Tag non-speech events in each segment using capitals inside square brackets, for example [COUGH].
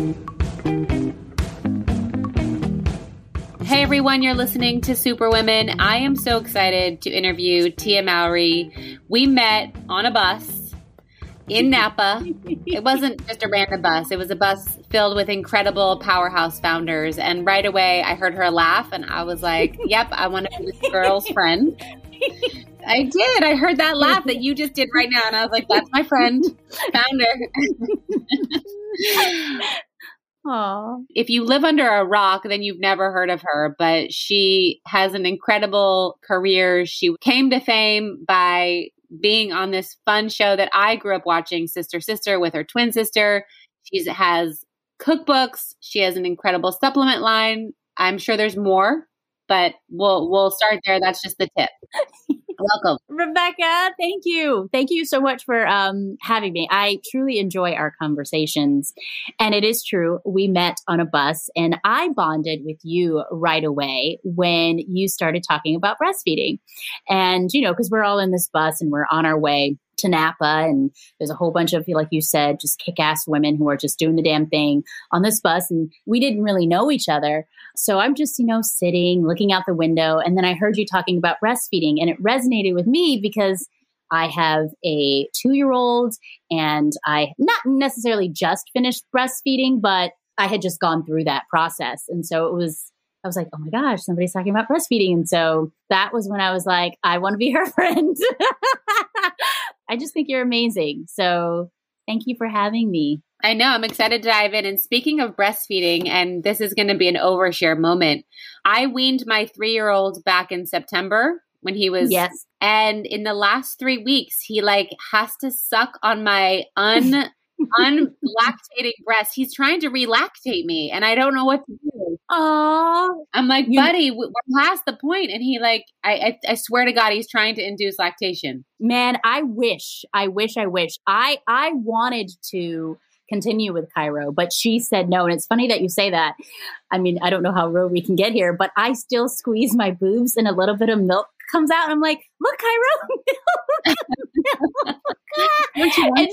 Hey everyone, you're listening to Superwomen. I am so excited to interview Tia Mowry. We met on a bus in [LAUGHS] Napa. It wasn't just a random bus, it was a bus filled with incredible powerhouse founders. And right away, I heard her laugh, and I was like, yep, I want to be this girl's friend. I did. I heard that laugh that you just did right now, and I was like, that's my friend, founder. [LAUGHS] Aww. If you live under a rock, then you've never heard of her, but she has an incredible career. She came to fame by being on this fun show that I grew up watching, Sister Sister, with her twin sister. She has cookbooks. She has an incredible supplement line. I'm sure there's more, but we'll we'll start there. That's just the tip. [LAUGHS] Welcome. Rebecca, thank you. Thank you so much for um, having me. I truly enjoy our conversations. And it is true, we met on a bus, and I bonded with you right away when you started talking about breastfeeding. And, you know, because we're all in this bus and we're on our way to Napa, and there's a whole bunch of, like you said, just kick ass women who are just doing the damn thing on this bus. And we didn't really know each other. So I'm just, you know, sitting, looking out the window. And then I heard you talking about breastfeeding, and it resonated with me because I have a two year old and I not necessarily just finished breastfeeding, but I had just gone through that process. And so it was, I was like, oh my gosh, somebody's talking about breastfeeding. And so that was when I was like, I want to be her [LAUGHS] friend. [LAUGHS] I just think you're amazing. So thank you for having me. I know. I'm excited to dive in. And speaking of breastfeeding, and this is going to be an overshare moment, I weaned my three year old back in September when he was. Yes. And in the last three weeks, he like has to suck on my un. [LAUGHS] unlactating breast. He's trying to relactate me, and I don't know what to do. Aww. I'm like, buddy, we're past the point. point, and he like, I, I, I swear to God, he's trying to induce lactation. Man, I wish, I wish, I wish. I, I wanted to continue with Cairo, but she said no. And it's funny that you say that. I mean, I don't know how real we can get here, but I still squeeze my boobs and a little bit of milk comes out. I'm like, look, Cairo. [LAUGHS] and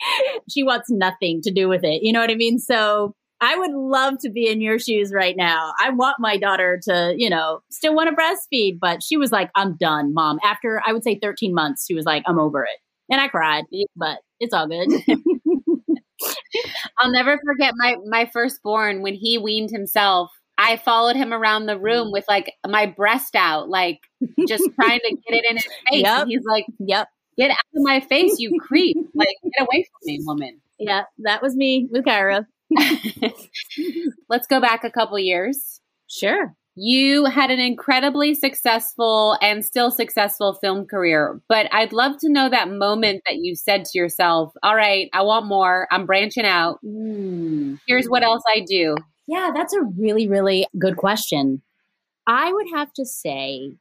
[LAUGHS] she, wants nothing to do with it. You know what I mean? So I would love to be in your shoes right now. I want my daughter to, you know, still want to breastfeed, but she was like, I'm done, mom. After I would say 13 months, she was like, I'm over it. And I cried, but it's all good. [LAUGHS] I'll never forget my my firstborn when he weaned himself. I followed him around the room with like my breast out, like just trying to get it in his face. [LAUGHS] Yep. And he's like, yep. Get out of my face, you creep. [LAUGHS] Like, get away from me, woman. Yeah, that was me with Cairo. [LAUGHS] [LAUGHS] Let's go back a couple years. Sure. You had an incredibly successful and still successful film career, but I'd love to know that moment that you said to yourself, All right, I want more. I'm branching out. Mm. Here's what else I do. Yeah, that's a really, really good question. I would have to say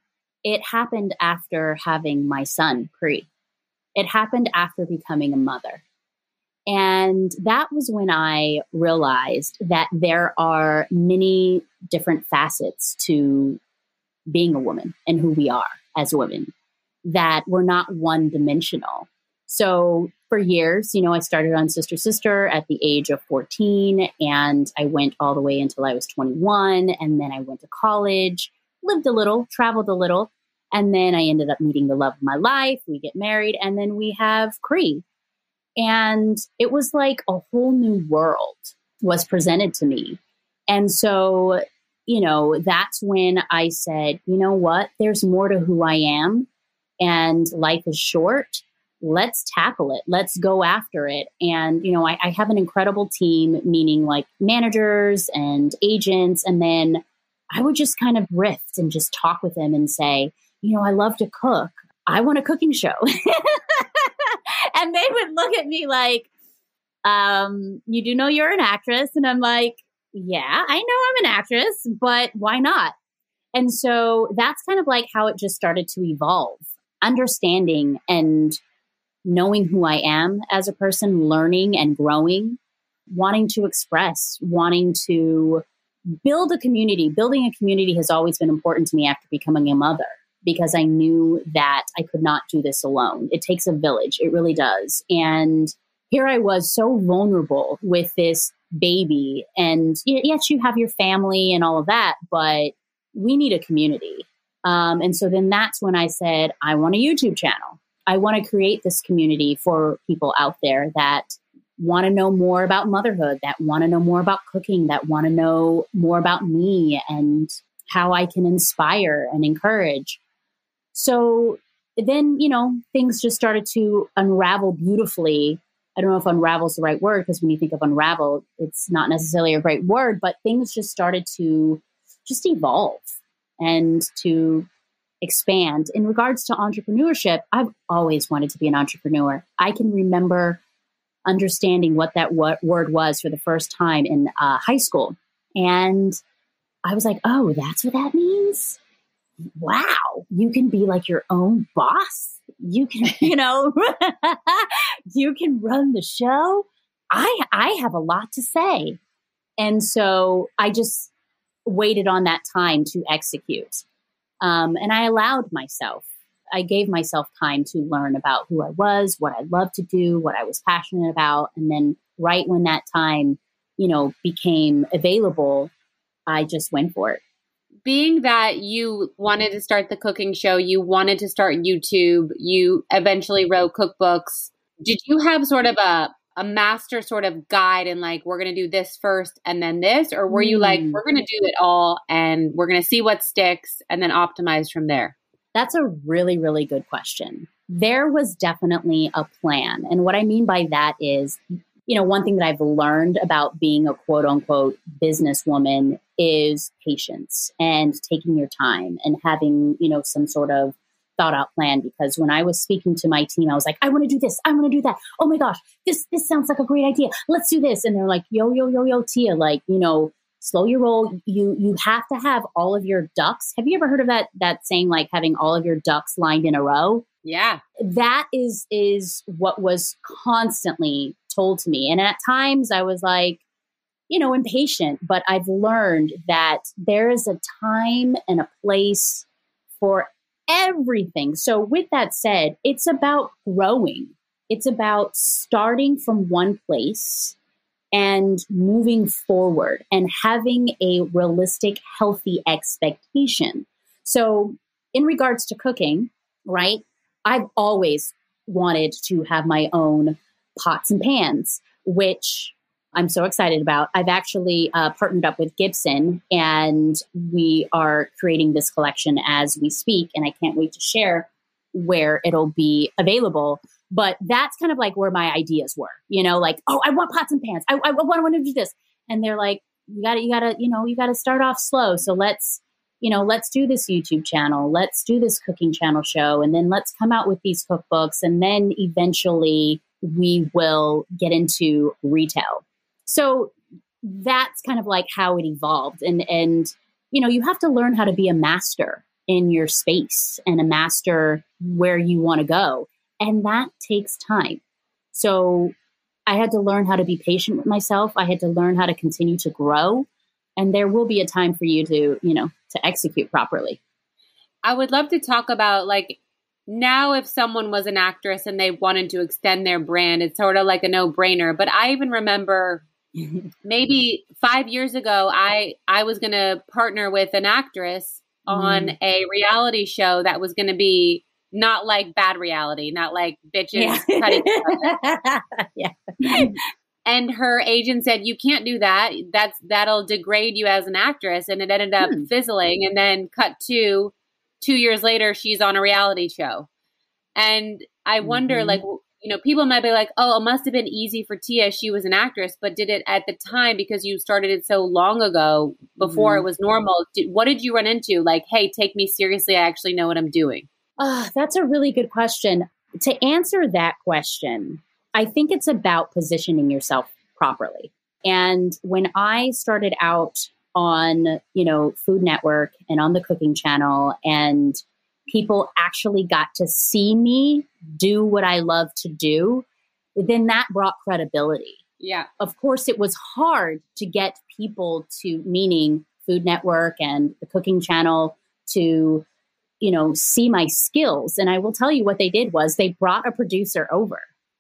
it happened after having my son, Cree. It happened after becoming a mother. And that was when I realized that there are many different facets to being a woman and who we are as women, that we're not one dimensional. So for years, you know, I started on Sister Sister at the age of 14, and I went all the way until I was 21. And then I went to college, lived a little, traveled a little. And then I ended up meeting the love of my life. We get married, and then we have Cree. And it was like a whole new world was presented to me. And so, you know, that's when I said, you know what? There's more to who I am, and life is short. Let's tackle it. Let's go after it. And, you know, I, I have an incredible team, meaning like managers and agents. And then I would just kind of rift and just talk with them and say, you know, I love to cook. I want a cooking show. [LAUGHS] and they would look at me like, um, you do know you're an actress. And I'm like, yeah, I know I'm an actress, but why not? And so that's kind of like how it just started to evolve, understanding and knowing who I am as a person, learning and growing, wanting to express, wanting to build a community. Building a community has always been important to me after becoming a mother because I knew that I could not do this alone. It takes a village, it really does. And here I was so vulnerable with this baby. And yes, you have your family and all of that, but we need a community. Um, and so then that's when I said, I want a YouTube channel. I want to create this community for people out there that want to know more about motherhood, that want to know more about cooking, that want to know more about me and how I can inspire and encourage. So then, you know, things just started to unravel beautifully. I don't know if unravel is the right word because when you think of unravel, it's not necessarily a great word, but things just started to just evolve and to expand. In regards to entrepreneurship, I've always wanted to be an entrepreneur. I can remember understanding what that word was for the first time in uh, high school. And I was like, oh, that's what that means? Wow, you can be like your own boss. You can, [LAUGHS] you know, [LAUGHS] you can run the show. I I have a lot to say. And so I just waited on that time to execute. Um, and I allowed myself, I gave myself time to learn about who I was, what I loved to do, what I was passionate about. And then right when that time, you know, became available, I just went for it. Being that you wanted to start the cooking show, you wanted to start YouTube, you eventually wrote cookbooks. Did you have sort of a a master sort of guide and like we're going to do this first and then this or were you like mm. we're going to do it all and we're going to see what sticks and then optimize from there that's a really really good question there was definitely a plan and what i mean by that is you know one thing that i've learned about being a quote unquote businesswoman is patience and taking your time and having you know some sort of thought out plan because when I was speaking to my team, I was like, I want to do this. I want to do that. Oh my gosh, this, this sounds like a great idea. Let's do this. And they're like, yo, yo, yo, yo, Tia, like, you know, slow your roll. You, you have to have all of your ducks. Have you ever heard of that, that saying, like having all of your ducks lined in a row? Yeah. That is, is what was constantly told to me. And at times I was like, you know, impatient, but I've learned that there is a time and a place for everything. So, with that said, it's about growing, it's about starting from one place and moving forward and having a realistic, healthy expectation. So, in regards to cooking, right, I've always wanted to have my own pots and pans, which I'm so excited about. I've actually uh, partnered up with Gibson and we are creating this collection as we speak. And I can't wait to share where it'll be available. But that's kind of like where my ideas were, you know, like, oh, I want pots and pans. I, I, I want to do this. And they're like, you gotta, you gotta, you know, you gotta start off slow. So let's, you know, let's do this YouTube channel. Let's do this cooking channel show. And then let's come out with these cookbooks. And then eventually we will get into retail so that's kind of like how it evolved. And and you know, you have to learn how to be a master in your space and a master where you want to go. And that takes time. So I had to learn how to be patient with myself. I had to learn how to continue to grow. And there will be a time for you to, you know, to execute properly. I would love to talk about like now if someone was an actress and they wanted to extend their brand, it's sort of like a no brainer. But I even remember maybe five years ago, I I was going to partner with an actress on mm. a reality show that was going to be not like bad reality, not like bitches yeah. [LAUGHS] [LAUGHS] And her agent said, "You can't do that. That's that'll degrade you as an actress." And it ended up hmm. fizzling. And then cut to two years later, she's on a reality show. And I wonder, mm-hmm. like, you know, people might be like, oh, it must have been easy for Tia. She was an actress, but did it at the time because you started it so long ago before mm-hmm. it was normal? Did, what did you run into? Like, hey, take me seriously. I actually know what I'm doing. Uh, that's a really good question. To answer that question, I think it's about positioning yourself properly. And when I started out on, you know, Food Network and on the cooking channel and people actually got to see me do what I love to do, then that brought credibility. Yeah. Of course, it was hard to get people to, meaning Food Network and the cooking channel, to, you know, see my skills. And I will tell you what they did was they brought a producer over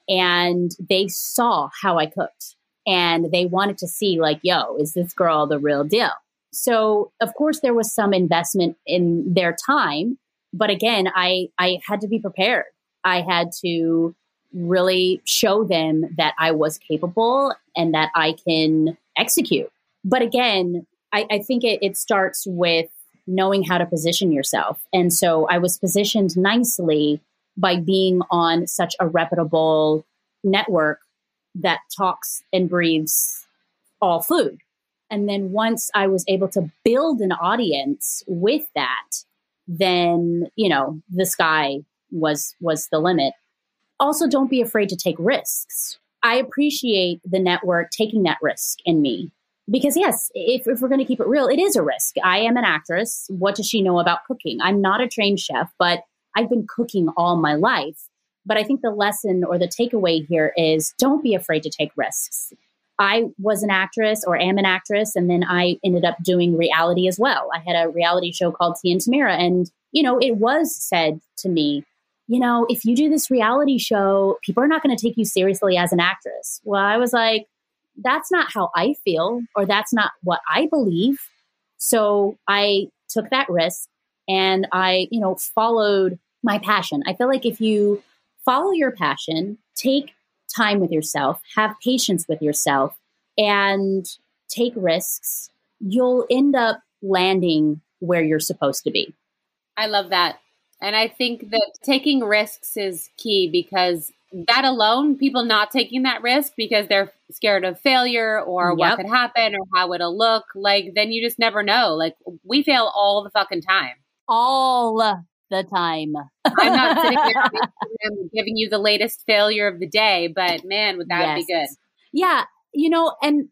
and they saw how I cooked. and they wanted to see like, yo, is this girl the real deal? So of course there was some investment in their time, but again, I I had to be prepared. I had to really show them that I was capable and that I can execute. But again, I, I think it, it starts with knowing how to position yourself. And so I was positioned nicely by being on such a reputable network that talks and breathes all food. And then once I was able to build an audience with that, then, you know, the sky was was the limit. Also don't be afraid to take risks. I appreciate the network taking that risk in me. Because yes, if, if we're going to keep it real, it is a risk. I am an actress. What does she know about cooking? I'm not a trained chef, but I've been cooking all my life. But I think the lesson or the takeaway here is don't be afraid to take risks. I was an actress or am an actress, and then I ended up doing reality as well. I had a reality show called Tia and Tamera, and you know, it was said to me, you know, if you do this reality show, people are not going to take you seriously as an actress. Well, I was like, that's not how I feel, or that's not what I believe. So I took that risk and I, you know, followed my passion. I feel like if you follow your passion, take time with yourself, have patience with yourself, and take risks, you'll end up landing where you're supposed to be. I love that. And I think that taking risks is key because that alone, people not taking that risk because they're scared of failure or yep. what could happen or how it'll look, like then you just never know. Like we fail all the fucking time. All the time. I'm not sitting there [LAUGHS] giving you the latest failure of the day, but man, would that yes. be good? Yeah. You know, and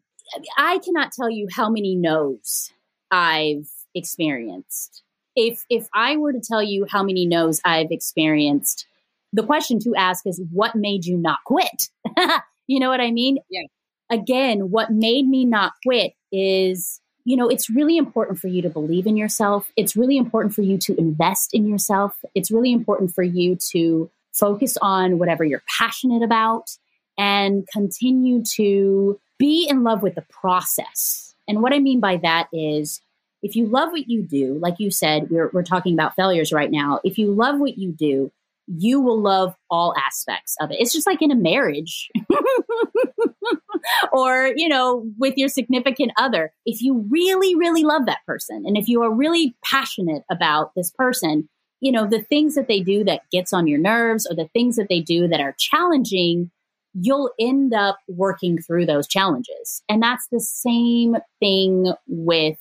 I cannot tell you how many no's I've experienced. If if I were to tell you how many no's I've experienced, the question to ask is what made you not quit? [LAUGHS] you know what I mean? Yeah. Again, what made me not quit is you know, it's really important for you to believe in yourself. It's really important for you to invest in yourself. It's really important for you to focus on whatever you're passionate about and continue to be in love with the process. And what I mean by that is if you love what you do, like you said, we're, we're talking about failures right now. If you love what you do, you will love all aspects of it. It's just like in a marriage [LAUGHS] or, you know, with your significant other. If you really, really love that person and if you are really passionate about this person, you know, the things that they do that gets on your nerves or the things that they do that are challenging, you'll end up working through those challenges. And that's the same thing with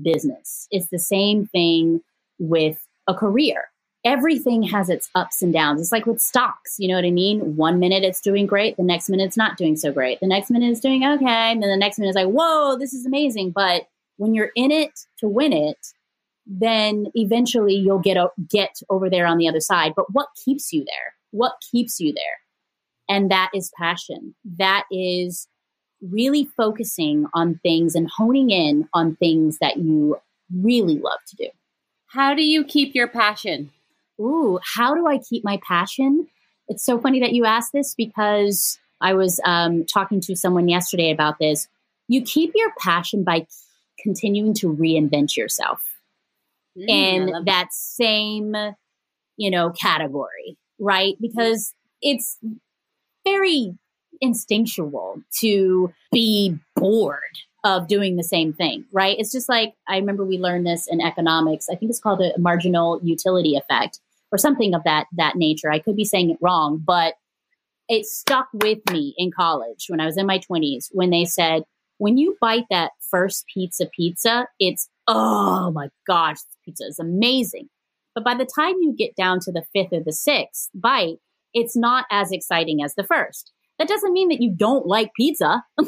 business. It's the same thing with a career everything has its ups and downs. It's like with stocks, you know what I mean? One minute it's doing great, the next minute it's not doing so great. The next minute it's doing okay, and then the next minute is like, whoa, this is amazing. But when you're in it to win it, then eventually you'll get o- get over there on the other side. But what keeps you there? What keeps you there? And that is passion. That is really focusing on things and honing in on things that you really love to do. How do you keep your passion? Ooh, how do I keep my passion? It's so funny that you asked this because I was um, talking to someone yesterday about this. You keep your passion by continuing to reinvent yourself mm, in that. that same, you know, category, right? Because it's very instinctual to be bored of doing the same thing, right? It's just like I remember we learned this in economics. I think it's called the marginal utility effect or something of that that nature. I could be saying it wrong, but it stuck with me in college when I was in my 20s when they said when you bite that first pizza pizza, it's oh my gosh, pizza is amazing. But by the time you get down to the fifth or the sixth bite, it's not as exciting as the first. That doesn't mean that you don't like pizza. [LAUGHS]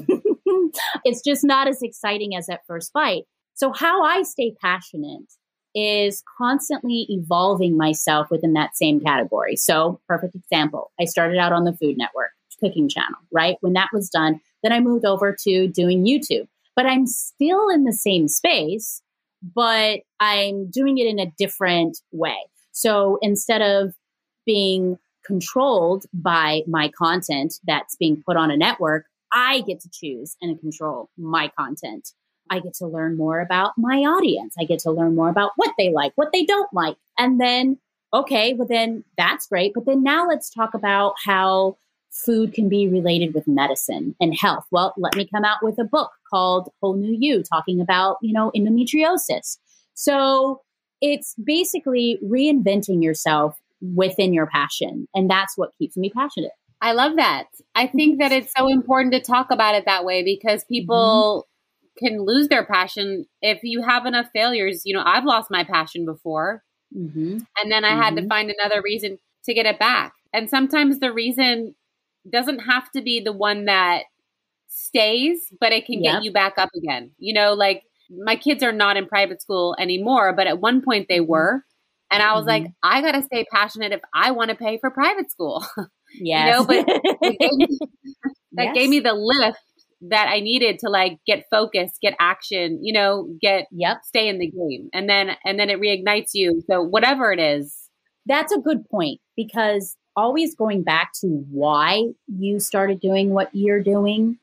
it's just not as exciting as that first bite. So, how I stay passionate is constantly evolving myself within that same category. So, perfect example. I started out on the Food Network cooking channel, right? When that was done, then I moved over to doing YouTube. But I'm still in the same space, but I'm doing it in a different way. So, instead of being controlled by my content that's being put on a network, I get to choose and control my content. I get to learn more about my audience. I get to learn more about what they like, what they don't like. And then, okay, well, then that's great. But then now let's talk about how food can be related with medicine and health. Well, let me come out with a book called Whole New You, talking about, you know, endometriosis. So it's basically reinventing yourself within your passion. And that's what keeps me passionate. I love that. I think that it's so important to talk about it that way because people mm-hmm. Can lose their passion if you have enough failures. You know, I've lost my passion before. Mm-hmm. And then I mm-hmm. had to mm-hmm. find another reason to get it back. And sometimes the reason doesn't have to be the one that stays, but it can yep. get you back up again. You know, like my kids are not in private school anymore, but at one point they mm-hmm. were. And I was like, I got to stay passionate if I want to pay for private school. Yeah. [LAUGHS] you know, but [LAUGHS] that yes. gave me the lift that I needed to like get focused, get action, you know, get yep. stay in the game. And then and then it reignites you. So whatever it is. That's a good point because always going back to why you started doing what you're doing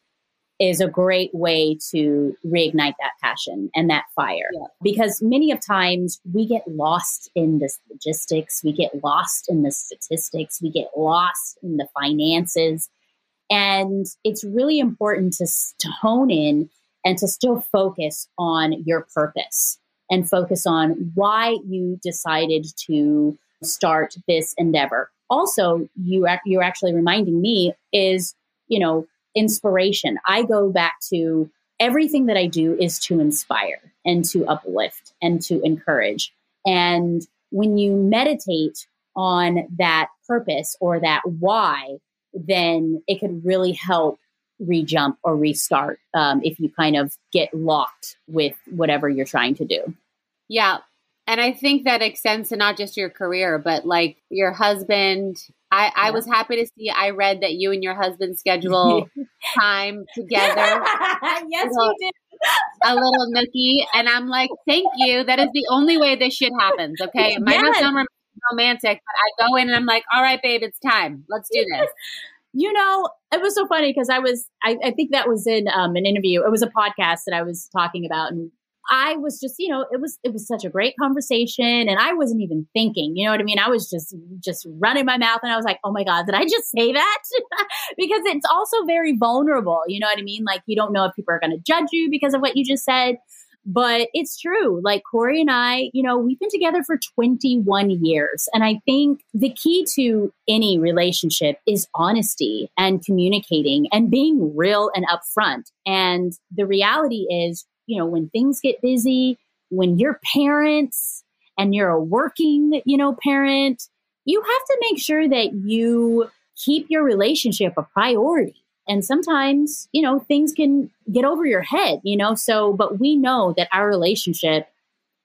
is a great way to reignite that passion and that fire. Yeah. Because many of times we get lost in the logistics, we get lost in the statistics, we get lost in the finances. And it's really important to, to hone in and to still focus on your purpose and focus on why you decided to start this endeavor. Also, you you're actually reminding me is, you know, inspiration. I go back to everything that I do is to inspire and to uplift and to encourage. And when you meditate on that purpose or that why, then it could really help rejump or restart um, if you kind of get locked with whatever you're trying to do. Yeah. And I think that extends to not just your career, but like your husband, I, I was happy to see. I read that you and your husband schedule [LAUGHS] time together. [LAUGHS] yes, we did. [LAUGHS] a little nookie, and I'm like, thank you. That is the only way this shit happens. Okay, it might yes. not sound romantic, but I go in and I'm like, all right, babe, it's time. Let's do this. [LAUGHS] You know, it was so funny because I was, I, I, think that was in um, an interview. It was a podcast that I was talking about, and I was just, you know, it was it was such a great conversation and I wasn't even thinking, you know what I mean? I was just just running my mouth and I was like, "Oh my god, did I just say that?" [LAUGHS] because it's also very vulnerable, you know what I mean? Like you don't know if people are going to judge you because of what you just said. But it's true. Like Corey and I, you know, we've been together for 21 years. And I think the key to any relationship is honesty and communicating and being real and upfront. And the reality is you know, when things get busy, when you're parents and you're a working, you know, parent, you have to make sure that you keep your relationship a priority. And sometimes, you know, things can get over your head, you know, so, but we know that our relationship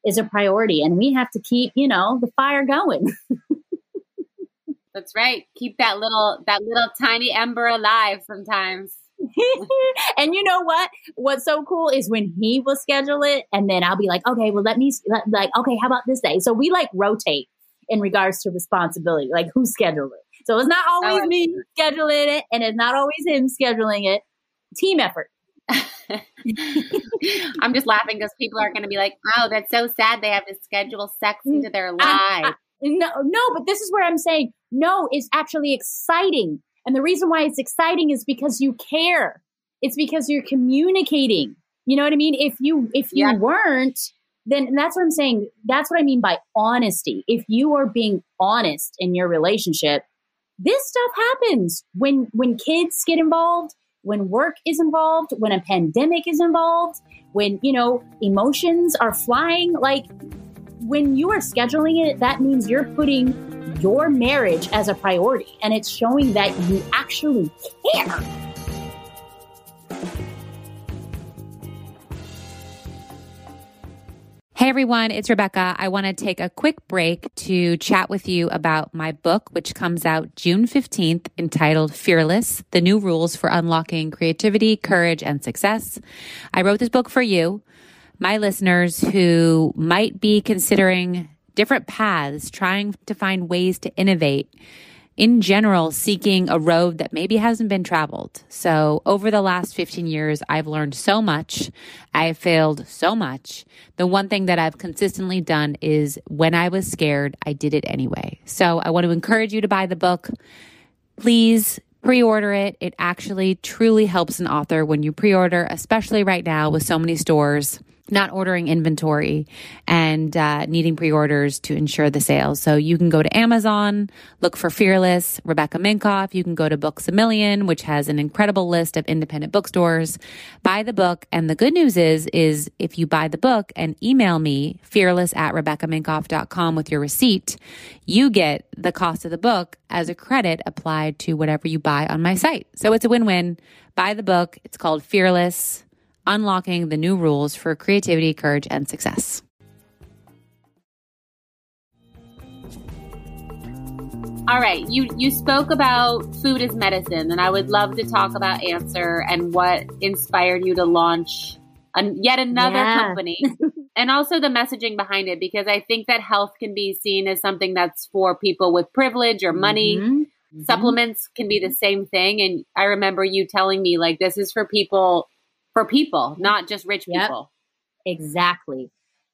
is a priority and we have to keep, you know, the fire going. [LAUGHS] That's right. Keep that little, that little tiny ember alive sometimes. [LAUGHS] and you know what? What's so cool is when he will schedule it, and then I'll be like, okay, well, let me, like, okay, how about this day? So we like rotate in regards to responsibility, like who scheduled it. So it's not always oh, me scheduling it, and it's not always him scheduling it. Team effort. [LAUGHS] I'm just laughing because people are going to be like, "Oh, that's so sad. They have to schedule sex mm, into their lives." [LAUGHS] no, no, but this is where I'm saying no. is actually exciting and the reason why it's exciting is because you care. It's because you're communicating. You know what I mean? If you if you yeah. weren't, then that's what I'm saying. That's what I mean by honesty. If you are being honest in your relationship, this stuff happens when when kids get involved, when work is involved, when a pandemic is involved, when you know emotions are flying like when you are scheduling it, that means you're putting your marriage as a priority and it's showing that you actually care. Hey everyone, it's Rebecca. I want to take a quick break to chat with you about my book, which comes out June 15th, entitled Fearless The New Rules for Unlocking Creativity, Courage, and Success. I wrote this book for you, my listeners who might be considering different paths, trying to find ways to innovate in general seeking a road that maybe hasn't been traveled. So over the last 15 years, I've learned so much. I have failed so much. The one thing that I've consistently done is when I was scared, I did it anyway. So I want to encourage you to buy the book. Please pre order it. It actually truly helps an author when you pre order, especially right now with so many stores not ordering inventory and uh, needing pre-orders to ensure the sales. So you can go to Amazon, look for Fearless, Rebecca Minkoff. You can go to Books a Million, which has an incredible list of independent bookstores. Buy the book. And the good news is, is if you buy the book and email me, fearless at RebeccaMinkoff.com with your receipt, you get the cost of the book as a credit applied to whatever you buy on my site. So it's a win-win. Buy the book. It's called Fearless unlocking the new rules for creativity, courage, and success. All right, you you spoke about food as medicine, and I would love to talk about Anser and what inspired you to launch an, yet another yeah. company, [LAUGHS] and also the messaging behind it, because I think that health can be seen as something that's for people with privilege or money. Mm-hmm. Mm-hmm. Supplements can be the same thing, and I remember you telling me like this is for people for people, not just rich people. Exactly.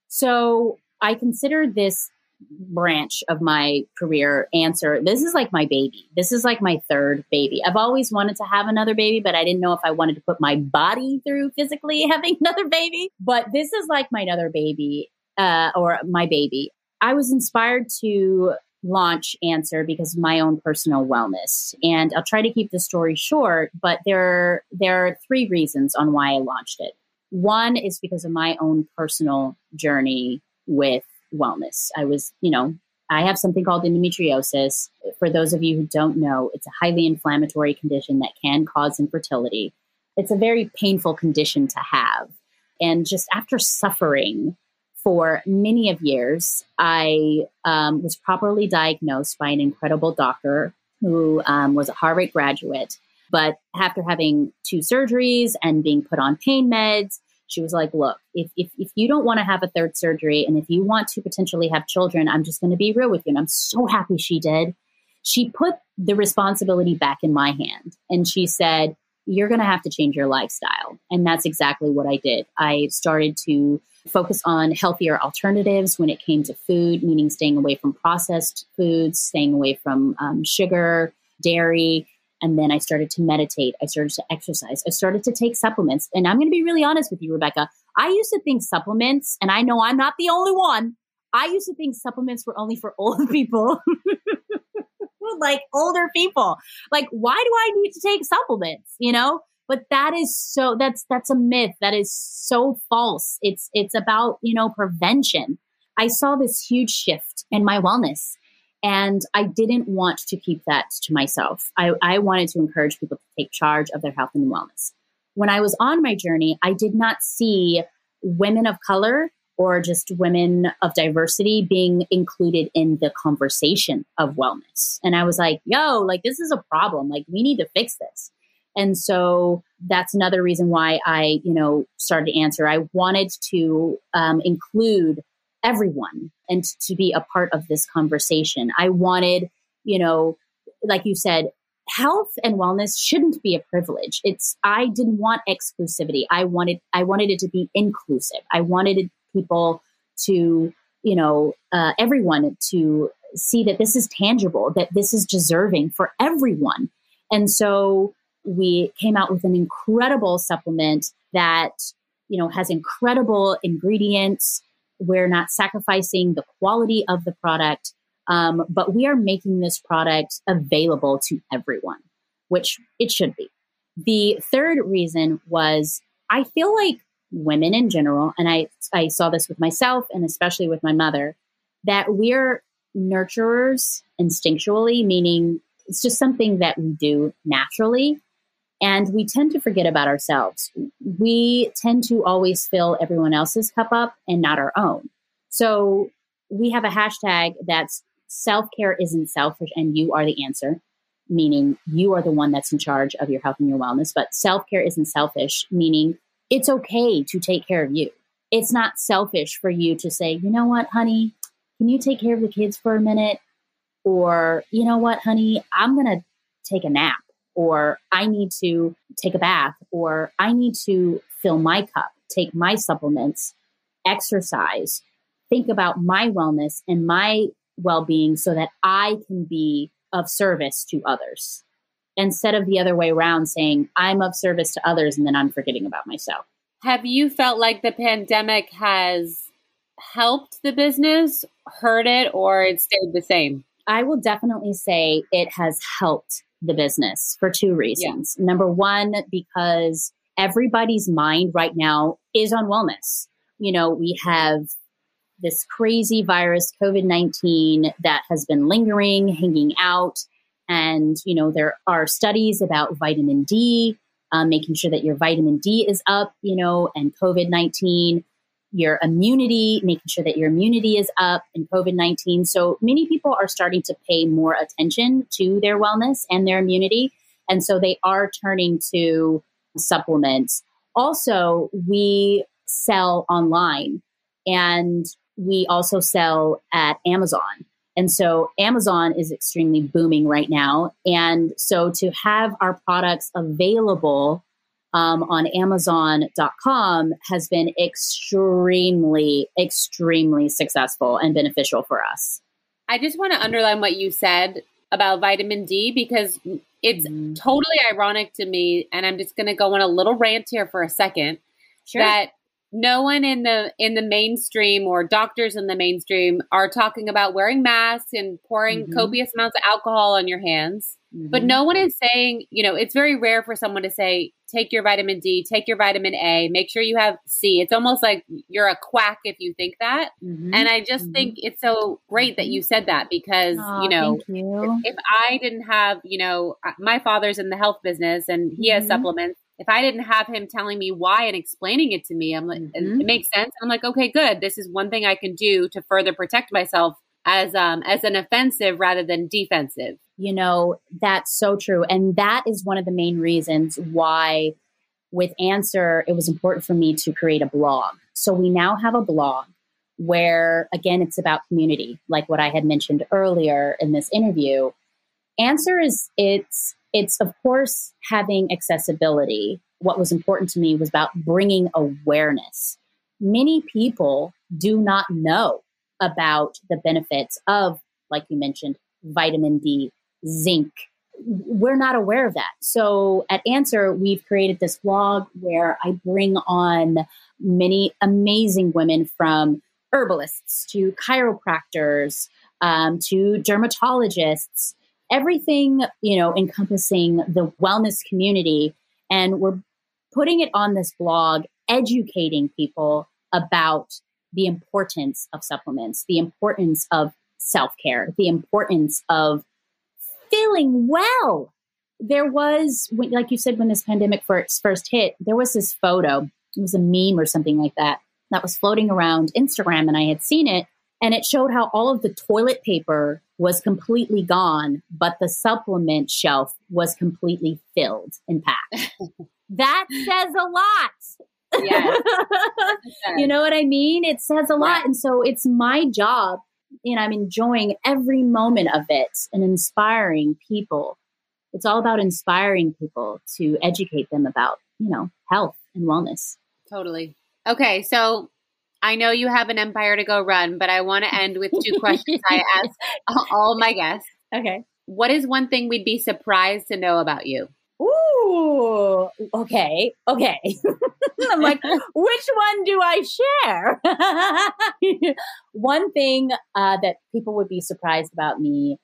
So I consider this branch of my career Anser. This is like my baby. This is like my third baby. I've always wanted to have another baby, but I didn't know if I wanted to put my body through physically [LAUGHS] having another baby. But this is like my other baby, uh, or my baby. I was inspired to launch Anser because of my own personal wellness. And I'll try to keep the story short, but there, there are three reasons on why I launched it. One is because of my own personal journey with wellness. I was, you know, I have something called endometriosis. For those of you who don't know, it's a highly inflammatory condition that can cause infertility. It's a very painful condition to have. And just after suffering for many of years, I um, was properly diagnosed by an incredible doctor who um, was a Harvard graduate. But after having two surgeries and being put on pain meds, she was like, Look, if, if, if you don't want to have a third surgery and if you want to potentially have children, I'm just going to be real with you. And I'm so happy she did. She put the responsibility back in my hand and she said, You're going to have to change your lifestyle. And that's exactly what I did. I started to focus on healthier alternatives when it came to food, meaning staying away from processed foods, staying away from um, sugar, dairy. And then I started to meditate. I started to exercise. I started to take supplements. And I'm going to be really honest with you, Rebecca. I used to think supplements, and I know I'm not the only one. I used to think supplements were only for old [LAUGHS] people. [LAUGHS] like older people. Like, why do I need to take supplements? You know? but that is so that's that's a myth that is so false it's it's about you know prevention i saw this huge shift in my wellness and i didn't want to keep that to myself i, I wanted to encourage people to take charge of their health and wellness when i was on my journey i did not see women of color or just women of diversity being included in the conversation of wellness and i was like yo like this is a problem like we need to fix this and so that's another reason why I, you know, started to Anser. I wanted to um, include everyone and to be a part of this conversation. I wanted, you know, like you said, health and wellness shouldn't be a privilege. It's I didn't want exclusivity. I wanted I wanted it to be inclusive. I wanted people to, you know, uh, everyone to see that this is tangible, that this is deserving for everyone. And so we came out with an incredible supplement that you know has incredible ingredients we're not sacrificing the quality of the product um, but we are making this product available to everyone which it should be the third reason was i feel like women in general and i i saw this with myself and especially with my mother that we're nurturers instinctually meaning it's just something that we do naturally and we tend to forget about ourselves. We tend to always fill everyone else's cup up and not our own. So we have a hashtag that's self care isn't selfish and you are the answer, meaning you are the one that's in charge of your health and your wellness. But self care isn't selfish, meaning it's okay to take care of you. It's not selfish for you to say, you know what, honey, can you take care of the kids for a minute? or you know what, honey, I'm going to take a nap, or I need to take a bath, or I need to fill my cup, take my supplements, exercise, think about my wellness and my well being so that I can be of service to others instead of the other way around saying, I'm of service to others and then I'm forgetting about myself. Have you felt like the pandemic has helped the business, hurt it, or it stayed the same? I will definitely say it has helped the business for two reasons. Yeah. Number one, because everybody's mind right now is on wellness. You know, we have this crazy virus, COVID 19, that has been lingering, hanging out. And, you know, there are studies about vitamin D, um, making sure that your vitamin D is up, you know, and COVID 19, your immunity, making sure that your immunity is up in COVID 19. So many people are starting to pay more attention to their wellness and their immunity. And so they are turning to supplements. Also, we sell online and we also sell at Amazon. And so Amazon is extremely booming right now. And so to have our products available um, on Amazon.com has been extremely, extremely successful and beneficial for us. I just want to underline what you said about vitamin D because it's mm. totally ironic to me. And I'm just going to go on a little rant here for a second. Sure. That no one in the in the mainstream or doctors in the mainstream are talking about wearing masks and pouring mm-hmm. copious amounts of alcohol on your hands mm-hmm. but no one is saying you know it's very rare for someone to say take your vitamin d take your vitamin a make sure you have c it's almost like you're a quack if you think that mm-hmm. and i just mm-hmm. think it's so great that you said that because you know you. If, if, i didn't have you know uh, my father's in the health business and he has mm-hmm. supplements if I didn't have him telling me why and explaining it to me, I'm like, mm-hmm. it makes sense. I'm like, okay, good. This is one thing I can do to further protect myself as um as an offensive rather than defensive. You know, that's so true. And that is one of the main reasons why with Anser, it was important for me to create a blog. So we now have a blog where again it's about community, like what I had mentioned earlier in this interview. Anser is it's it's, of course, having accessibility. What was important to me was about bringing awareness. Many people do not know about the benefits of, like you mentioned, vitamin D, zinc. We're not aware of that. So at Anser, we've created this blog where I bring on many amazing women from herbalists to chiropractors um, to dermatologists everything, you know, encompassing the wellness community. And we're putting it on this blog, educating people about the importance of supplements, the importance of self care, the importance of feeling well. There was, like you said, when this pandemic first, first hit, there was this photo. It was a meme or something like that that was floating around Instagram, and I had seen it. And it showed how all of the toilet paper was completely gone, but the supplement shelf was completely filled and packed. [LAUGHS] that says a lot. Yes. [LAUGHS] you know what I mean? It says a lot. And so it's my job, and I'm enjoying every moment of it and inspiring people. It's all about inspiring people to educate them about, you know, health and wellness. Totally. Okay, so I know you have an empire to go run, but I want to end with two questions I [LAUGHS] ask all my guests. Okay. What is one thing we'd be surprised to know about you? Ooh, okay, okay. [LAUGHS] I'm like, which one do I share? [LAUGHS] one thing uh, that people would be surprised about me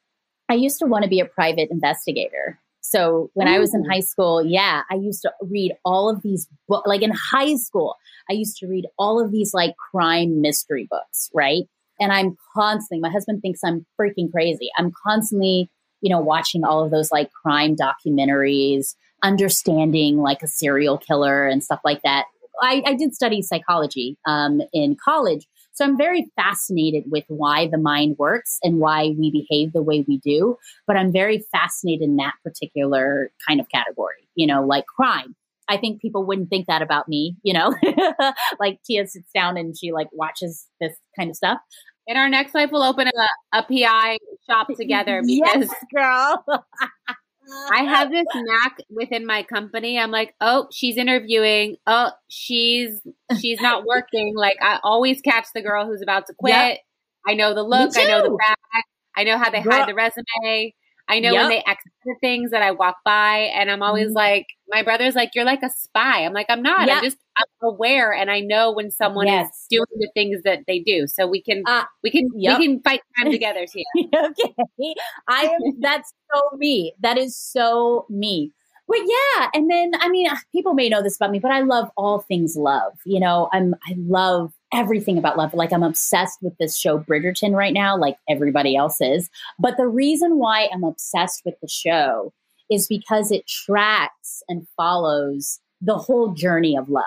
I used to want to be a private investigator. So when Ooh. I was in high school, yeah, I used to read all of these books. Like in high school, I used to read all of these like crime mystery books, right? And I'm constantly, my husband thinks I'm freaking crazy. I'm constantly, you know, watching all of those like crime documentaries, understanding like a serial killer and stuff like that. I, I did study psychology um, in college. So I'm very fascinated with why the mind works and why we behave the way we do. But I'm very fascinated in that particular kind of category, you know, like crime. I think people wouldn't think that about me, you know, [LAUGHS] like Tia sits down and she like watches this kind of stuff. In our next life, we'll open a, a PI shop together [LAUGHS] because, yes, girl. [LAUGHS] I have this knack within my company. I'm like, oh, she's interviewing. Oh, she's she's not [LAUGHS] working. Like I always catch the girl who's about to quit. Yep. I know the look. I know the back. I know how they girl. hide the resume. I know yep. when they exit things that I walk by, and I'm always mm-hmm. like, my brother's like, you're like a spy. I'm like, I'm not. Yeah. I'm just I'm aware, and I know when someone yes. is doing the things that they do, so we can uh, we can yep. we can fight time [LAUGHS] together, Tia. okay, I am. [LAUGHS] That's so me. That is so me. But yeah, and then I mean, people may know this about me, but I love all things love. You know, I'm I love everything about love. Like I'm obsessed with this show Bridgerton right now, like everybody else is. But the reason why I'm obsessed with the show is because it tracks and follows the whole journey of love,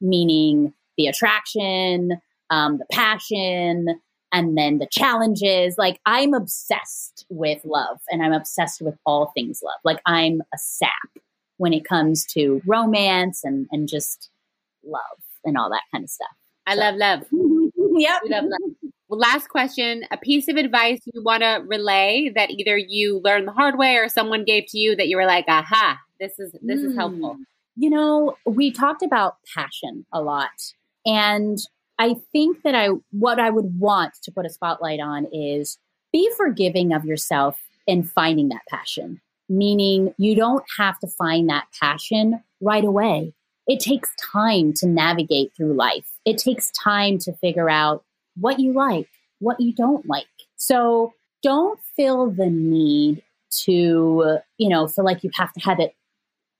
meaning the attraction, um, the passion, and then the challenges. Like I'm obsessed with love and I'm obsessed with all things love. Like I'm a sap when it comes to romance and, and just love and all that kind of stuff. I love love. [LAUGHS] yep. love love. Well, last question a piece of advice you want to relay that either you learned the hard way or someone gave to you that you were like, aha, this is this mm. is helpful. Hmm. You know, we talked about passion a lot. And I think that I what I would want to put a spotlight on is be forgiving of yourself in finding that passion. Meaning you don't have to find that passion right away it takes time to navigate through life. It takes time to figure out what you like, what you don't like. So don't feel the need to, you know, feel like you have to have it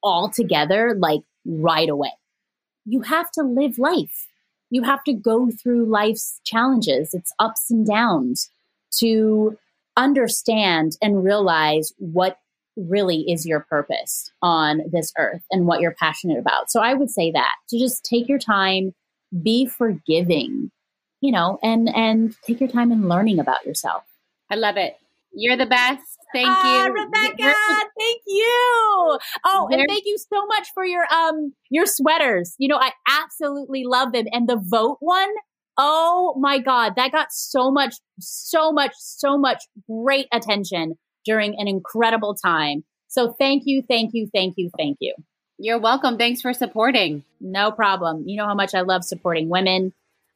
all together like right away. You have to live life. You have to go through life's challenges, its ups and downs to understand and realize what really is your purpose on this earth and what you're passionate about. So I would say that to just take your time, be forgiving, you know, and and take your time in learning about yourself. I love it. You're the best. Thank uh, you, Rebecca. thank you. Oh, and thank you so much for your um your sweaters. You know, I absolutely love them. And the vote one, oh my god, that got so much, so much, so much great attention during an incredible time. So thank you, thank you, thank you, thank you. You're welcome. Thanks for supporting. No problem. You know how much I love supporting women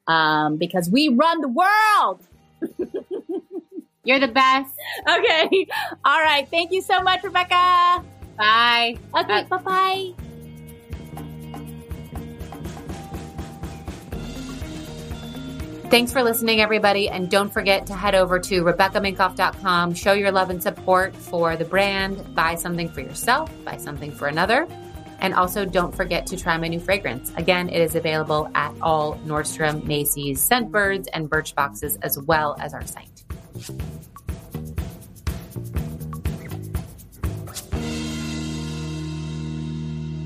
um, because we run the world. [LAUGHS] You're the best. Okay. All right. Thank you so much, Rebecca. Bye. Okay. Bye bye. Thanks for listening, everybody. And don't forget to head over to RebeccaMinkoff.com, show your love and support for the brand, buy something for yourself, buy something for another. And also, don't forget to try my new fragrance. Again, it is available at all Nordstrom, Macy's, Scentbirds, and Birchboxes, as well as our site.